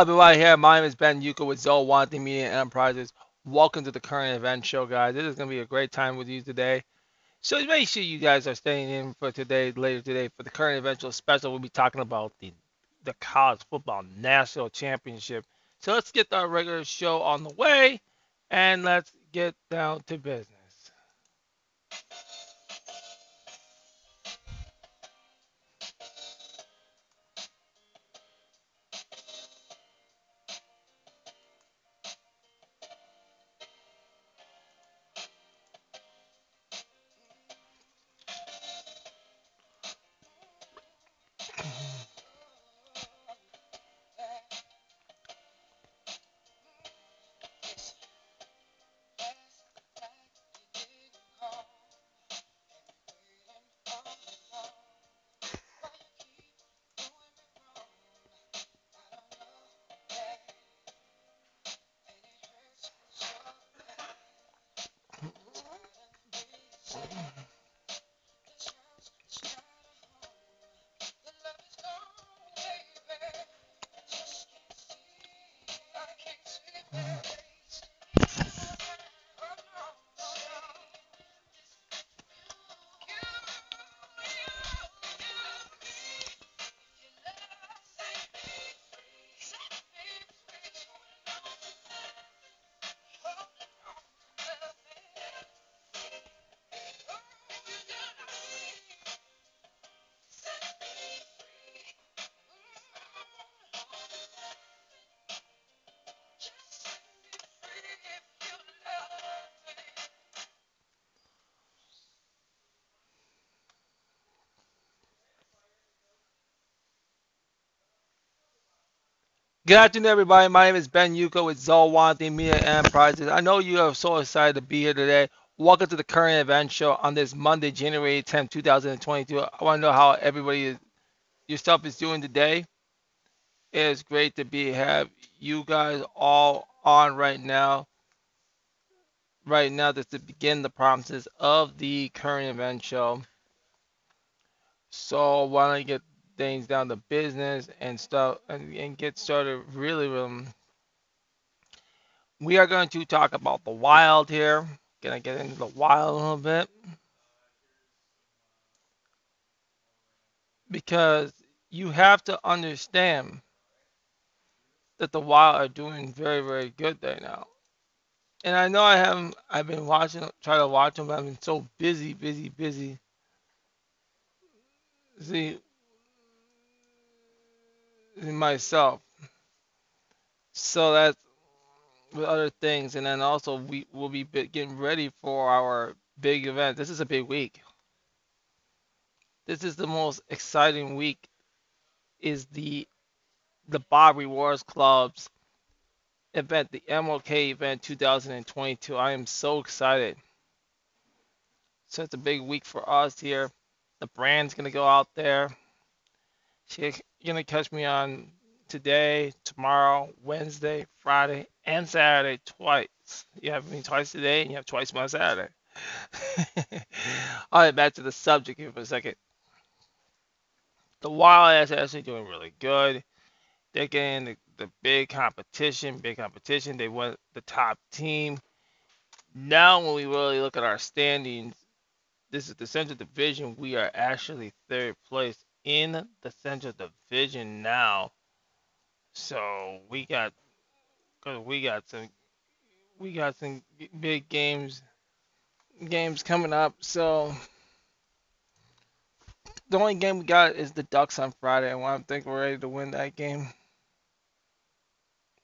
everybody here. My name is Ben Yuka with Zoe Wanting Media Enterprises. Welcome to the current event show, guys. This is going to be a great time with you today. So make sure you guys are staying in for today, later today, for the current event show special. We'll be talking about the the college football national championship. So let's get our regular show on the way, and let's get down to business. Awesome. Good afternoon, everybody. My name is Ben Yuko with Zolwanti Media Enterprises. I know you are so excited to be here today. Welcome to the current event show on this Monday, January 10, 2022. I want to know how everybody is, yourself is doing today. It is great to be have you guys all on right now. Right now, just to begin the promises of the current event show. So why don't you get things down to business and stuff and, and get started really we are going to talk about the wild here. Gonna get into the wild a little bit? Because you have to understand that the wild are doing very very good right now. And i know i haven't i've been watching try to watch them but i've been so busy busy busy. See myself. So that's with other things, and then also we will be getting ready for our big event. This is a big week. This is the most exciting week. Is the the Bob Rewards Club's event, the MLK event 2022. I am so excited. So it's a big week for us here. The brand's gonna go out there. You're gonna catch me on today, tomorrow, Wednesday, Friday, and Saturday twice. You have me twice today, and you have twice on Saturday. All right, back to the subject here for a second. The Wildcats are actually doing really good. They're getting the, the big competition, big competition. They won the top team. Now, when we really look at our standings, this is the Central Division. We are actually third place in the Central Division now. So we got, cause we got some, we got some big games, games coming up. So the only game we got is the Ducks on Friday, and I think we're ready to win that game.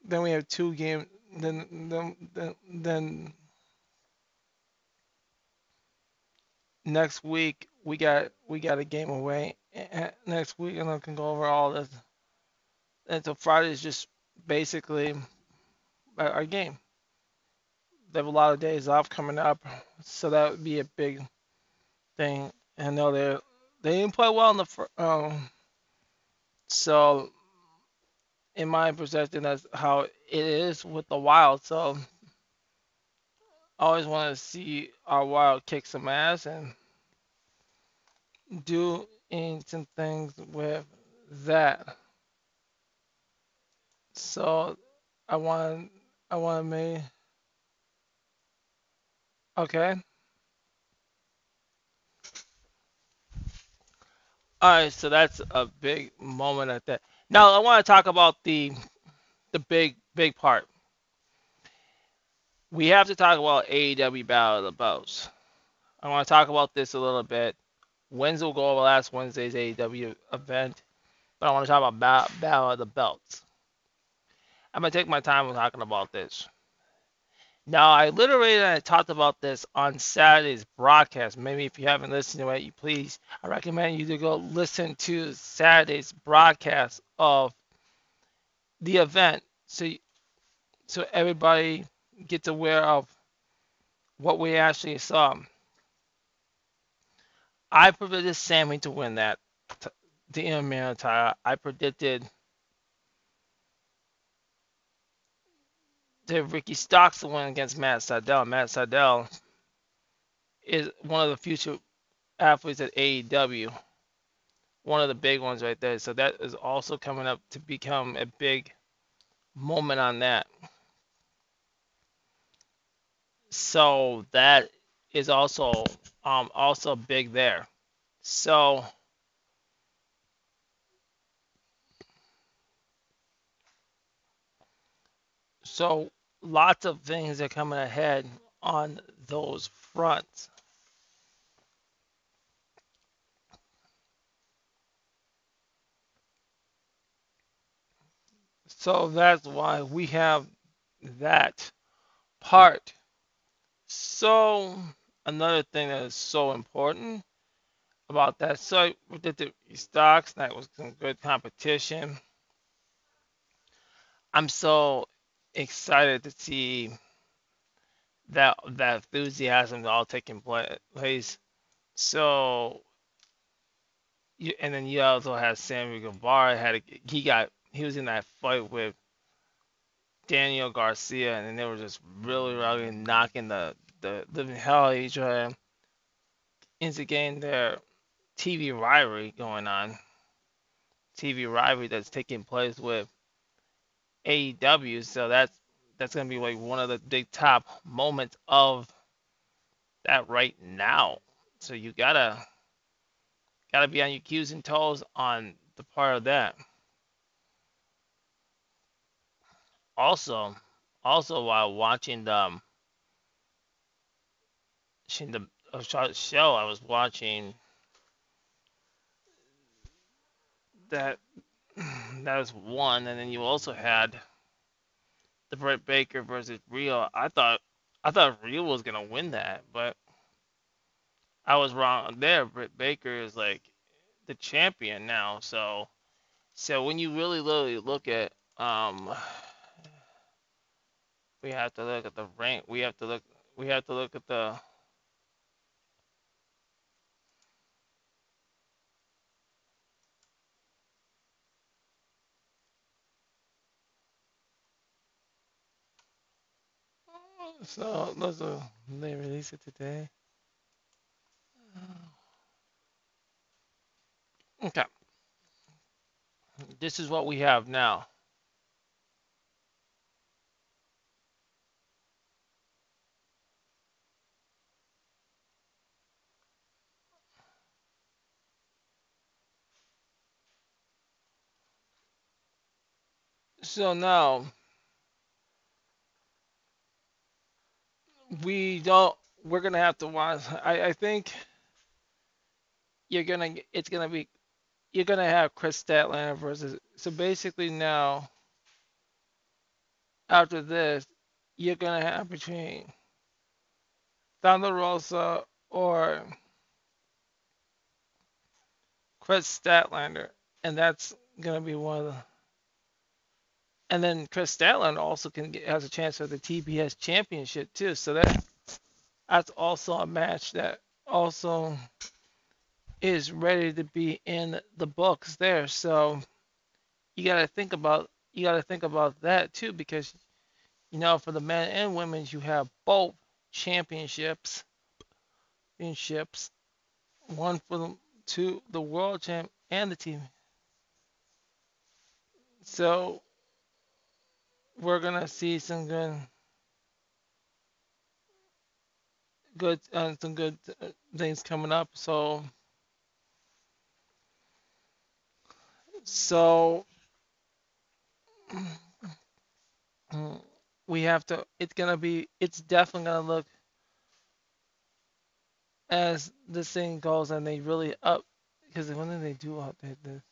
Then we have two games. Then then then, then next week we got we got a game away next week, and I can go over all this. And so Friday is just basically our game. They have a lot of days off coming up, so that would be a big thing. And know they they didn't play well in the um. So, in my perception, that's how it is with the Wild. So, I always want to see our Wild kick some ass and do some things with that. So I want I want me okay. All right, so that's a big moment at that. Now I want to talk about the the big big part. We have to talk about AEW Battle of the Belts. I want to talk about this a little bit. Wednesday will go over last Wednesday's AEW event, but I want to talk about Ba- Battle of the Belts. I'm gonna take my time with talking about this. Now, I literally I talked about this on Saturday's broadcast. Maybe if you haven't listened to it, you please, I recommend you to go listen to Saturday's broadcast of the event, so so everybody gets aware of what we actually saw. I predicted Sammy to win that the interim title. I predicted that Ricky Starks to win against Matt Sydal. Matt Sydal is one of the future athletes at AEW, one of the big ones right there. So that is also coming up to become a big moment on that. So that is also um also big there. So so lots of things are coming ahead on those fronts. So that's why we have that part. So another thing that is so important about that. So we did the stocks. That was some good competition. I'm so excited to see that that enthusiasm all taking place. So you, and then you also had Sammy Guevara had a, he got he was in that fight with Daniel Garcia and they were just really really knocking the the living hell each other getting their TV rivalry going on. TV rivalry that's taking place with AEW. So that's that's gonna be like one of the big top moments of that right now. So you gotta gotta be on your Q's and toes on the part of that. Also, also while watching the um, watching the show, I was watching that that was one, and then you also had the Britt Baker versus Riho. I thought I thought Riho was gonna win that, but I was wrong there. Britt Baker is like the champion now, so so when you really really look at um we have to look at the rank. We have to look. We have to look at the. So let's. Uh, they release it today. Okay. This is what we have now. So now we don't. We're gonna have to watch. I I think you're gonna. It's gonna be. You're gonna have Kris Statlander versus. So basically now after this, you're gonna have between Thunder Rosa or Kris Statlander, and that's gonna be one of the. And then Kris Statlander also can get, has a chance for the TBS championship too. So that that's also a match that also is ready to be in the books there. So you got to think about you got to think about that too because you know for the men and women you have both championships championships one for the two the world champ and the team. So we're gonna see some good, good, uh, some good uh, things coming up. So, so we have to. It's gonna be. It's definitely gonna look as this thing goes, and they really up. Because when did they do update this?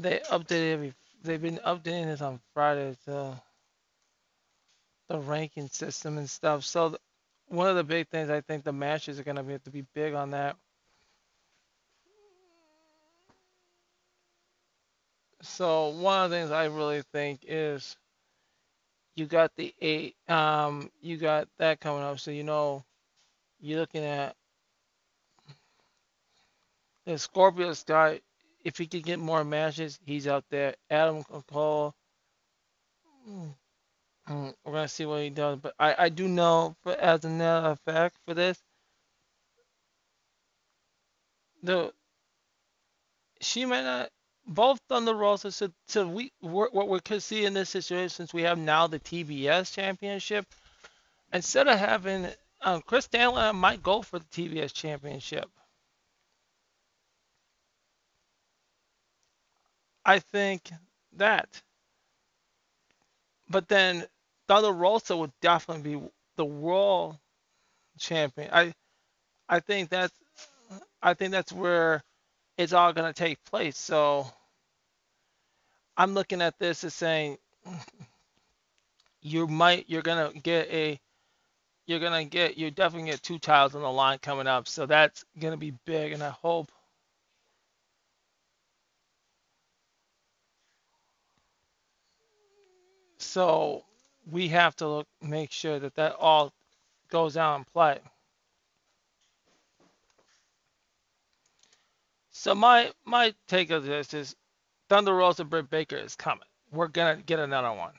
They updated every. They've been updating this on Friday. So the ranking system and stuff. So one of the big things I think the matches are gonna be have to be big on that. So one of the things I really think is you got the eight, um, you got that coming up. So you know you're looking at the Scorpio Sky. If he could get more matches, he's out there. Adam Cole. mm, mm, We're gonna see what he does, but I, I do know for as a matter of fact for this, the she might not. Both Thunder Roses. So, so we what we could see in this situation, since we have now the TBS championship, instead of having um, Chris Stanley might go for the TBS championship. I think that, but then Thunder Rosa would definitely be the world champion. I I think that's I think that's where it's all gonna take place. So I'm looking at this as saying you might you're gonna get a you're gonna get you're definitely get two titles on the line coming up. So that's gonna be big, and I hope so. We have to look make sure that that all goes out and play. So my my take of this is Thunder Rosa Britt Baker is coming. We're gonna get another one.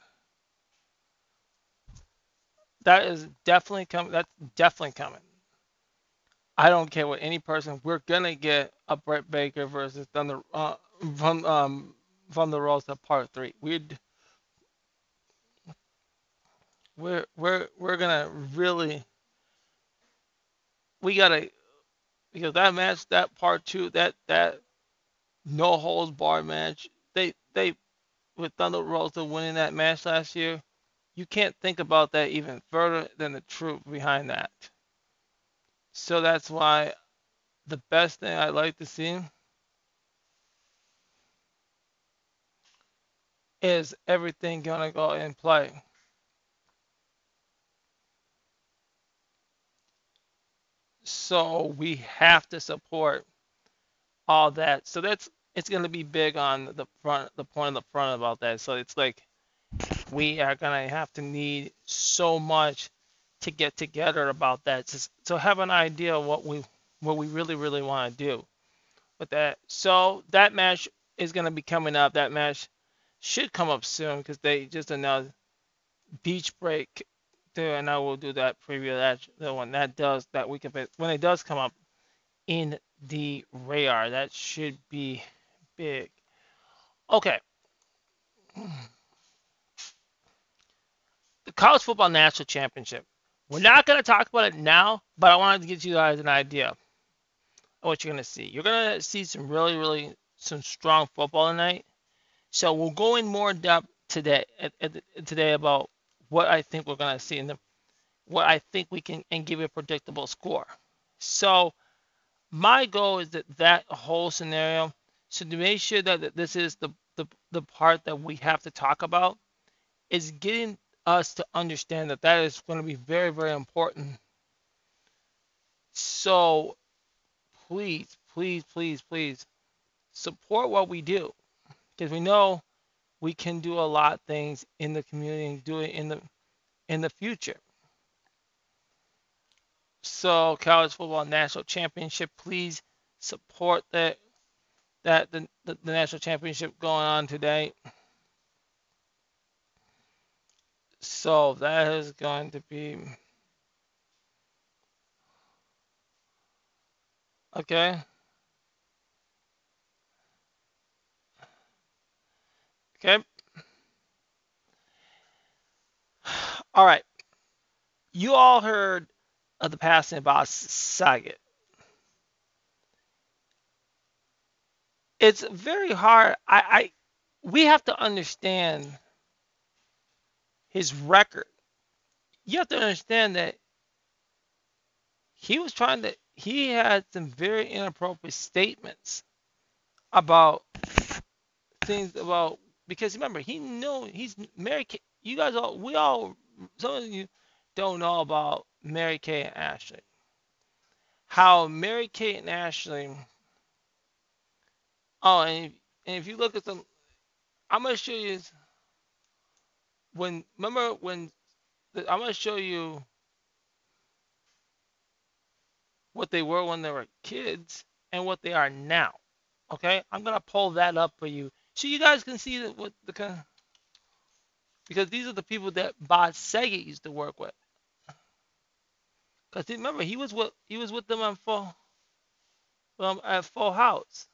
That is definitely coming. That's definitely coming. I don't care what any person. We're gonna get a Britt Baker versus Thunder uh, from um from the Rosa Part Three. We're we're we're we're gonna really we gotta because that match that Part Two that that no holds bar match. They they with Thunder Rosa winning that match last year. You can't think about that even further than the truth behind that. So that's why the best thing I'd like to see is everything gonna go in play. So we have to support all that. So that's it's gonna be big on the front, the point of the front about that. So it's like we are gonna have to need so much to get together about that. Just so have an idea of what we what we really really want to do with that. So that match is gonna be coming up. That match should come up soon because they just announced Beach Break. There, and I will do that preview of that the one that does that we can when it does come up in the radar. That should be big. Okay, the college football national championship. We're not going to talk about it now, but I wanted to give you guys an idea of what you're going to see. You're going to see some really, really some strong football tonight. So we'll go in more depth today today about what I think we're going to see in the, what I think we can and give you a predictable score. So my goal is that that whole scenario. So to make sure that, this is the, the the part that we have to talk about is getting us to understand that that is going to be very very important. So please, please, please, please support what we do because we know we can do a lot of things in the community and do it in the in the future. So college football national championship, please support that that the, the, the national championship going on today. So that is going to be okay. Okay. All right. You all heard of the passing of Bob Saget. It's very hard. I, I we have to understand his record. You have to understand that he was trying to he had some very inappropriate statements about things about because remember he know he's Mary Kay. You guys all we all some of you don't know about Mary Kay and Ashley. How Mary Kay and Ashley. Oh, and if, and if you look at them, I'm gonna show you when. Remember when I'm gonna show you what they were when they were kids and what they are now. Okay, I'm gonna pull that up for you so you guys can see that what the kind. Of, because these are the people that Bob Saget used to work with. Because remember, he was with he was with them on full um, at Full House.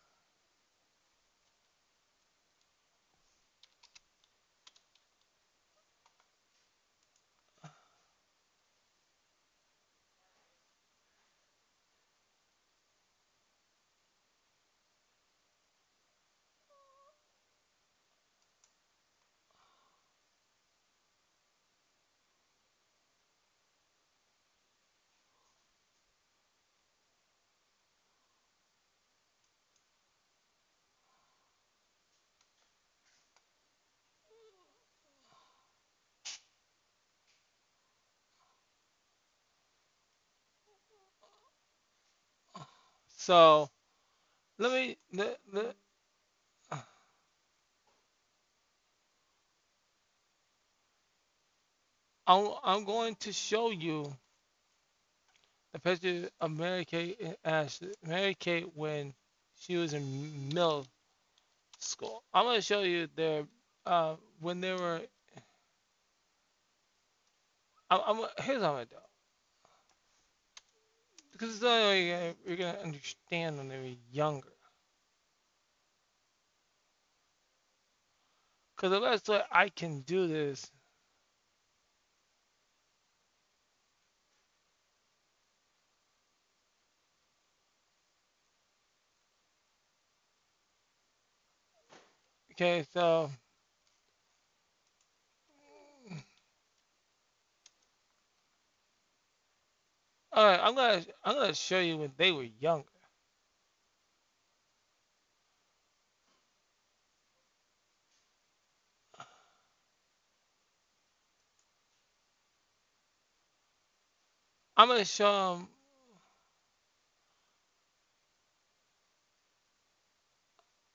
So let me let, let, I'm I'm going to show you the picture of Mary Kate Ashley. Mary Kate when she was in middle school. I'm going to show you their uh, when they were. I'm, I'm here's how I'm gonna do. Because all you're uh, you're gonna understand when they're younger. Because the best way I can do this, okay, so all right, I'm gonna I'm gonna show you when they were younger. I'm gonna show them.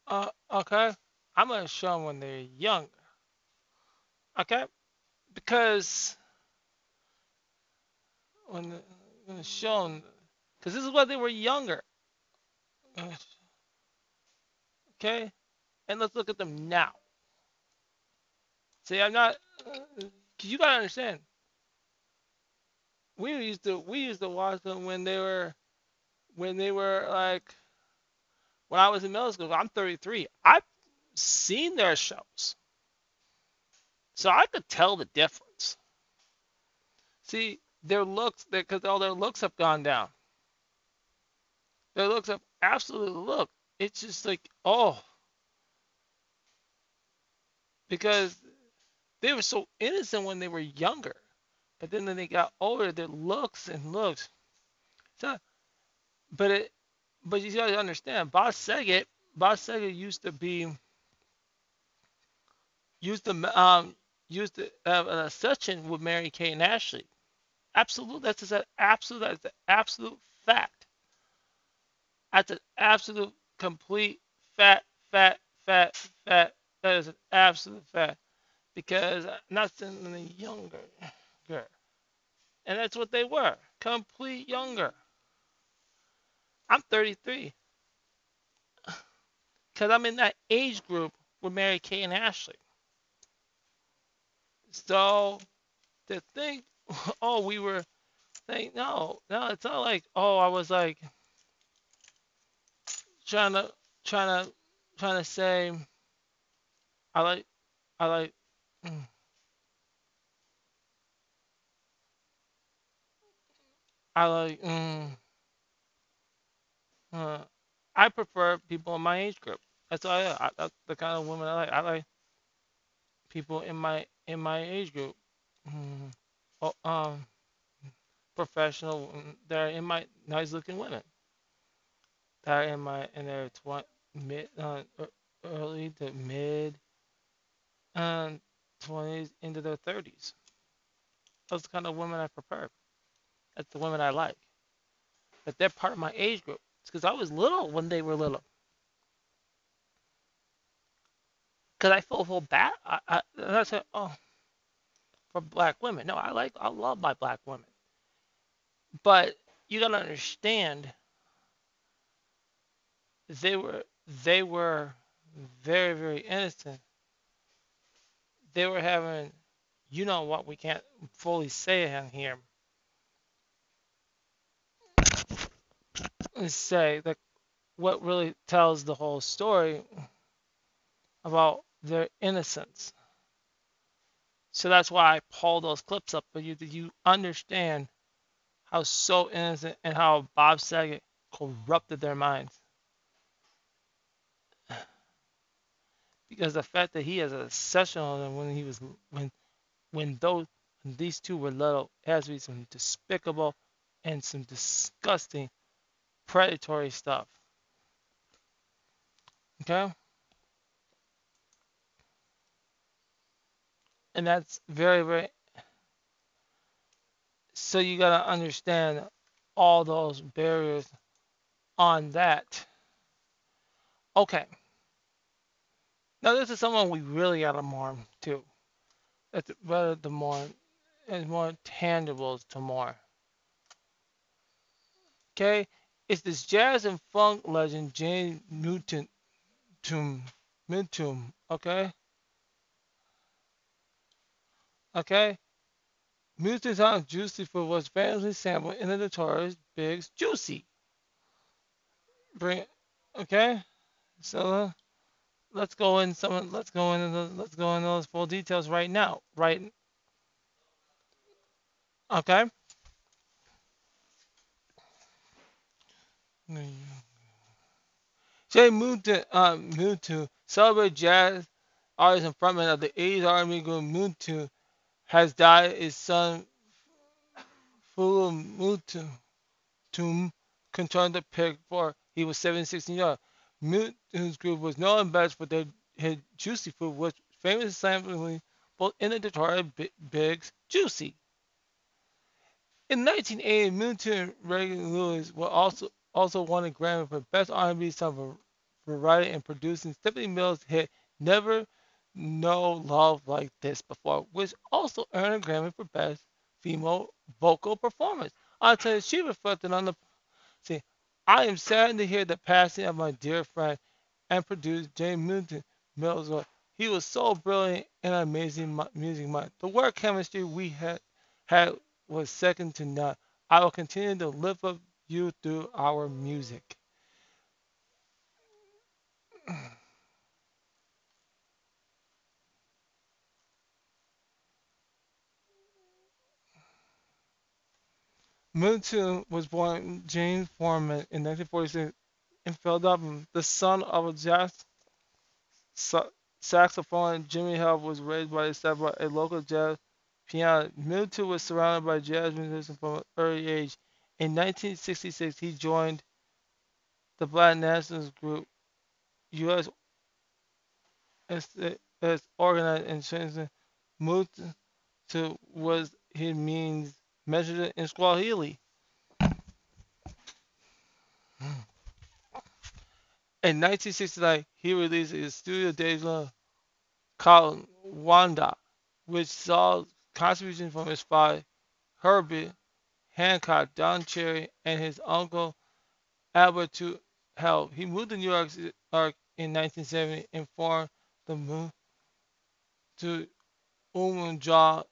Uh, okay, I'm gonna show them when they're younger. Okay, because when the, Mm, I'm gonna show them, because this is when they were younger. Mm. Okay, and let's look at them now. See, I'm not. Cause you gotta understand. We used to we used to watch them when they were when they were like when I was in middle school. I'm 33. I've seen their shows, so I could tell the difference. See, their looks because all their looks have gone down. Their looks have absolutely look. It's just like oh, because they were so innocent when they were younger, but then when they got older, their looks and looks. So, but it, but you gotta understand, Bob Saget, Bob Saget used to be used to um used to have an obsession with Mary Kay and Ashley. Absolute, that's an absolute, that's an absolute fact. That's an absolute, complete, fat, fat, fat, fat. That is an absolute fact because I'm not saying any younger, girl. and that's what they were, complete younger. I'm 33 because I'm in that age group with Mary Kay and Ashley. So to think, oh, we were saying no, no, it's not like oh, I was like trying to trying to trying to say I like I like. mm, I like. Mm, uh, I prefer people in my age group. That's all I, I, that's the kind of woman I like. I like people in my in my age group. Mm, um, professional. mm, They're in my nice looking women. that are in my in their twenty mid uh, e- early to mid um twenties into their thirties. Those the kind of women I prefer. That's the women I like. But they're part of my age group. It's because I was little when they were little. Because I feel feel bad. I, I I said, oh, for black women. No, I like I love my black women. But you gotta understand they were they were very, very innocent. They were having you know what we can't fully say in here. Say that what really tells the whole story about their innocence. So that's why I pull those clips up for you that you understand how so innocent and how Bob Saget corrupted their minds. Because the fact that he has a session on them when he was when when those when these two were little has to be some despicable and some disgusting predatory stuff. Okay? And that's very, very so you gotta understand all those barriers on that. Okay. Now this is someone we really gotta mourn too. It's rather the more and more tangibles to more. Okay? It's this jazz and funk legend James Newton Tum Mintum. Okay? Okay? Music on Juicy for was famously sampled in the Notorious Big's Juicy. Bring okay? So uh, let's go in some let's go into the, let's go into those full details right now. Right okay? Jay moved to um moved to celebrate jazz artist and frontman of the 80s R&B group Muntu has died. His son Fulu Mutu Tum controlled the pick for he was 716 years old. Mutu's group was known best for their hit Juicy food, which famous sampling both in the Detroit Bi- Bigs Juicy. In 1980, Mutu and Reggie Lewis were also also won a Grammy for Best R&B Song for, for writing and producing Stephanie Mills' hit "Never Know Love Like This Before," which also earned a Grammy for Best Female Vocal Performance. I'll tell you, she reflected on the See, I am saddened to hear the passing of my dear friend and producer James Newton Mills. He was so brilliant and amazing music mind. The work chemistry we had had was second to none. I will continue to lift up you through our music. Milton was born James Forman in 1946 in Philadelphia. The son of a jazz sa- saxophone, Jimmy Held was raised by his stepfather, a local jazz pianist. Milton was surrounded by jazz musicians from an early age. In 1966, he joined the Black Nationalist Group, U.S. as, as organized strengthened. Milton to was his means measured in Swahili. In 1969, he released his studio debut called Wanda, which saw contributions from his father, Herbie Hancock, Don Cherry, and his uncle Albert to help. He moved to New York York in 1970 and formed the move to Umoja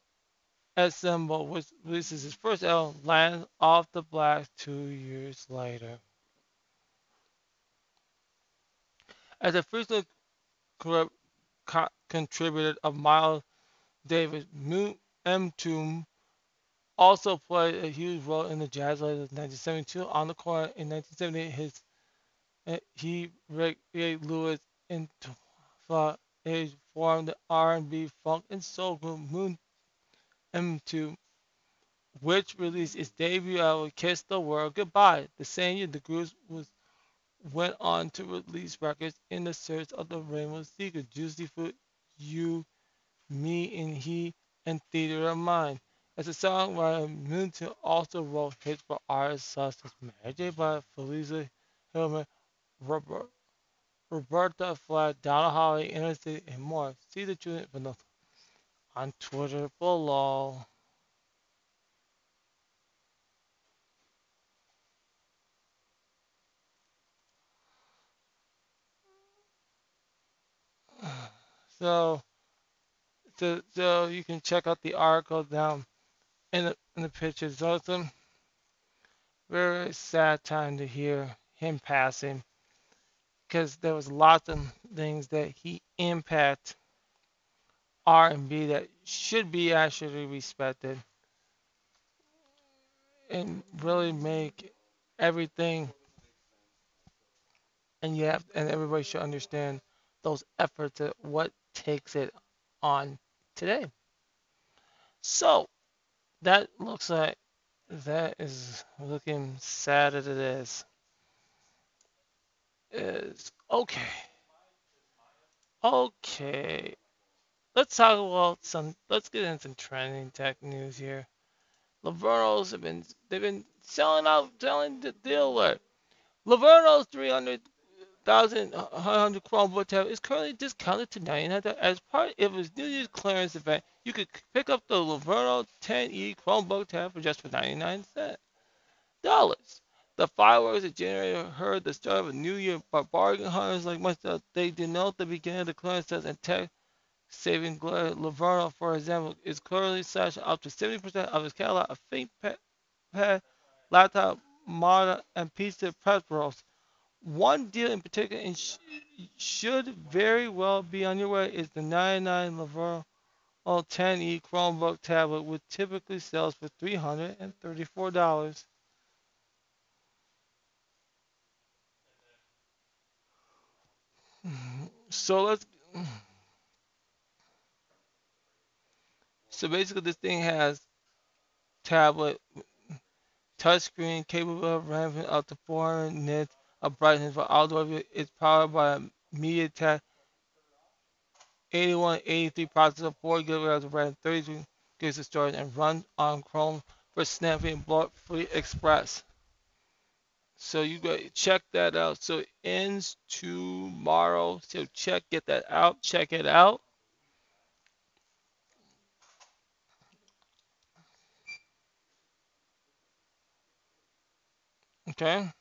Ensemble, which releases his first album, Land of the Blacks, two years later. As a frequent contributor of Miles Davis. M2 also played a huge role in the Jazz of 1972. On the court in 1978, his uh, he Ray Lewis into age formed the R&B, funk, and soul group Moon M2, which released its debut album "Kiss the World Goodbye." The same year, the group was went on to release records in the search of the Rainbow Seeker, Juicy Fruit, You, Me and He, and Theater of Mind. As a songwriter, Moonton also wrote hits for artists such as Mary J. Blige, Phyllis Hyman, Robert, Roberta Flack, Donna Holly, Interstate, and more. See the tune on Twitter below. So, so, so you can check out the article down in the, in the pictures. So it's a very sad time to hear him passing because there was lots of things that he impact R&B that should be actually respected and really make everything and you have and everybody should understand those efforts at what takes it on today. So that looks like that is looking sad as it is. Is okay. Okay. Let's talk about some let's get into some trending tech news here. Laverno's have been they've been selling out selling the deal alert. Laverno's 300 thousand hundred Chromebook tablet is currently discounted to 99 as part of its New Year's clearance event. You could pick up the Laverno 10e Chromebook tablet for just for 99 cents. Dollars. The fireworks that generated heard the start of a new year, but bargain hunters like myself, they denote the beginning of the clearance sales and tech saving glare. Uh, Laverno, for example, is currently slashing up to 70% of its catalog of ThinkPad, laptop, monitor, and PC peripherals. One deal in particular and sh- should very well be on your way is the 99 Laverno 10e Chromebook tablet, which typically sells for $334. So let's. So basically, this thing has tablet touchscreen capable of ramping up to 400 nits of brightness for outdoor view. It's powered by a MediaTek 8183 processor, 4 GB of RAM, 32 GB of storage, and runs on Chrome for snapping block-free Express. So you go check that out. So it ends tomorrow. So check, get that out. Check it out. Okay.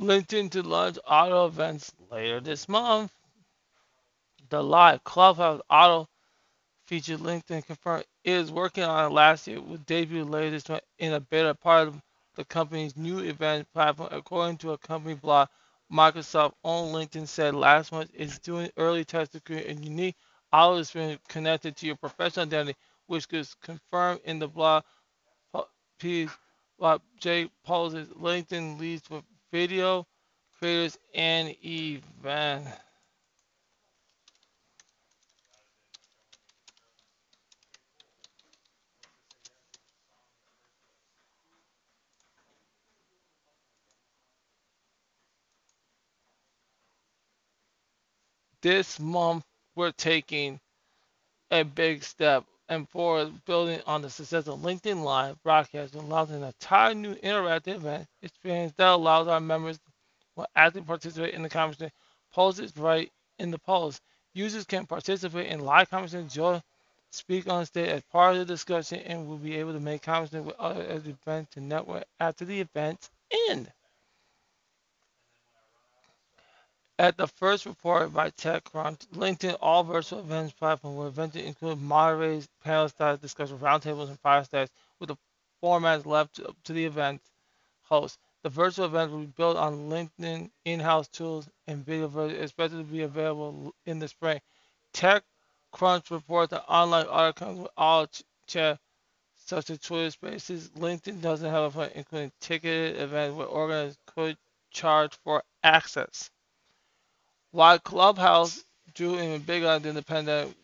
LinkedIn to launch audio events later this month. The live Clubhouse audio feature LinkedIn confirmed is working on it last year with debut later this month in a beta part of the company's new event platform. According to a company blog, Microsoft owned LinkedIn said last month it's doing early tests to create a unique audio experience connected to your professional identity, which is confirmed in the blog piece by Jay Poses. LinkedIn leads with video creators and event. This month, we're taking a big step and for building on the success of LinkedIn Live broadcast allows an entire new interactive event experience that allows our members to actively participate in the conversation. Post is right in the post. Users can participate in live conversations, join speak on stage as part of the discussion and will be able to make comments with others at the event to network after the event end. At the first report by TechCrunch, LinkedIn all virtual events platform will eventually include moderated panel style discussion, roundtables, and firesides with the formats left to, the event host. The virtual event will be built on LinkedIn in-house tools and video version expected to be available in the spring. TechCrunch reports that online companies with all chat such as Twitter Spaces, LinkedIn doesn't have a plan including ticketed events where organizers could charge for access. While Clubhouse drew even bigger than the pandemic,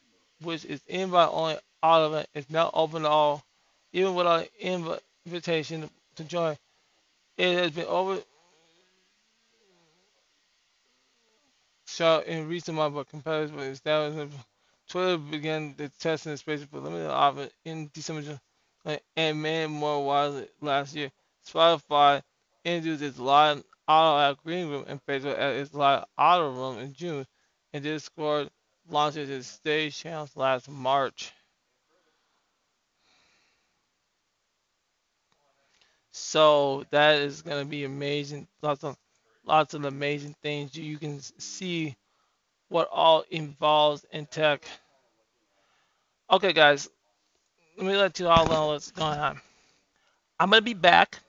which is invite only out of it, is now open to all, even without invitation to join. It has been over shot in recent months by competitors with establishment. Twitter began the testing space for limited offer in December and made more widely last year. Spotify introduced its live audio at Greenroom and Facebook at its live audio room in June, and Discord launches its stage channels last March. So that is gonna be amazing. Lots of lots of amazing things. You can see what all involves in tech. Okay, guys, let me let you all know what's going on. I'm gonna be back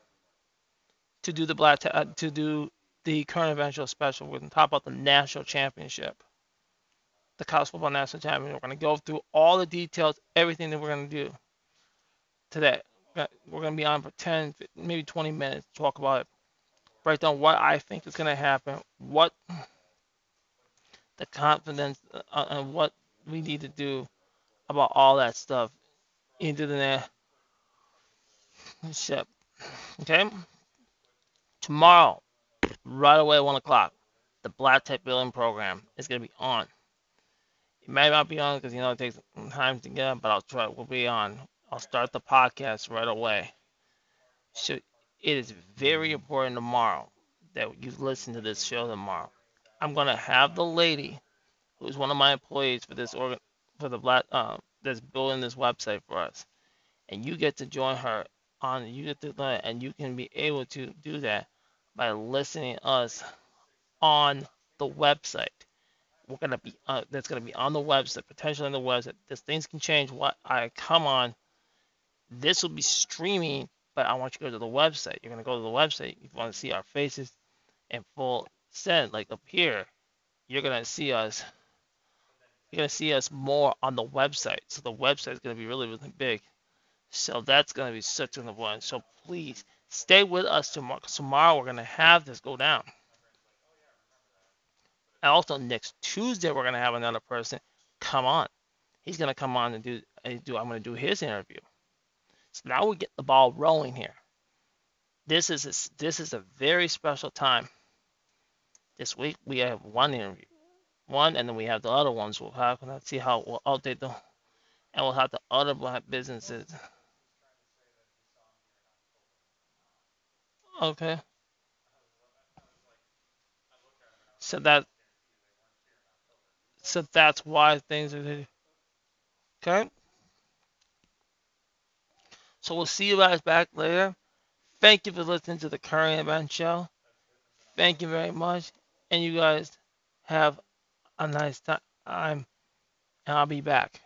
to do the black uh, to do the current eventual special. We're gonna talk about the national championship, the college football national championship. We're gonna go through all the details, everything that we're gonna do today. We're gonna be on for 10, maybe 20 minutes to talk about it, break down what I think is gonna happen, what the confidence uh, and what we need to do about all that stuff into the ship. Okay. Tomorrow, right away, one o'clock, the Black Tech Building Program is gonna be on. It may not be on because you know it takes time to get up, but I'll try. We'll be on. I'll start the podcast right away. So it is very important tomorrow that you listen to this show tomorrow. I'm gonna have the lady who's one of my employees for this organ for the black uh, that's building this website for us, and you get to join her on. You get to learn, and you can be able to do that by listening us on the website. We're gonna be uh, that's gonna be on the website, potentially on the website. This things can change. What I come on, this will be streaming, but I want you to go to the website. You're gonna go to the website. You want to see our faces in full set, like up here. You're gonna see us. You're gonna see us more on the website. So the website is gonna be really, really big. So that's gonna be such an important. So please Stay with us tomorrow. Tomorrow we're gonna have this go down. And also next Tuesday we're gonna have another person come on. He's gonna come on and do, and do I'm gonna do his interview. So now we get the ball rolling here. This is a, this is a very special time. This week we have one interview, one, and then we have the other ones. We'll have let's see how we'll update them, and we'll have the other black businesses. Okay. So that so that's why things are okay. So we'll see you guys back later. Thank you for listening to the current event show. Thank you very much. And you guys have a nice time. And I'll be back.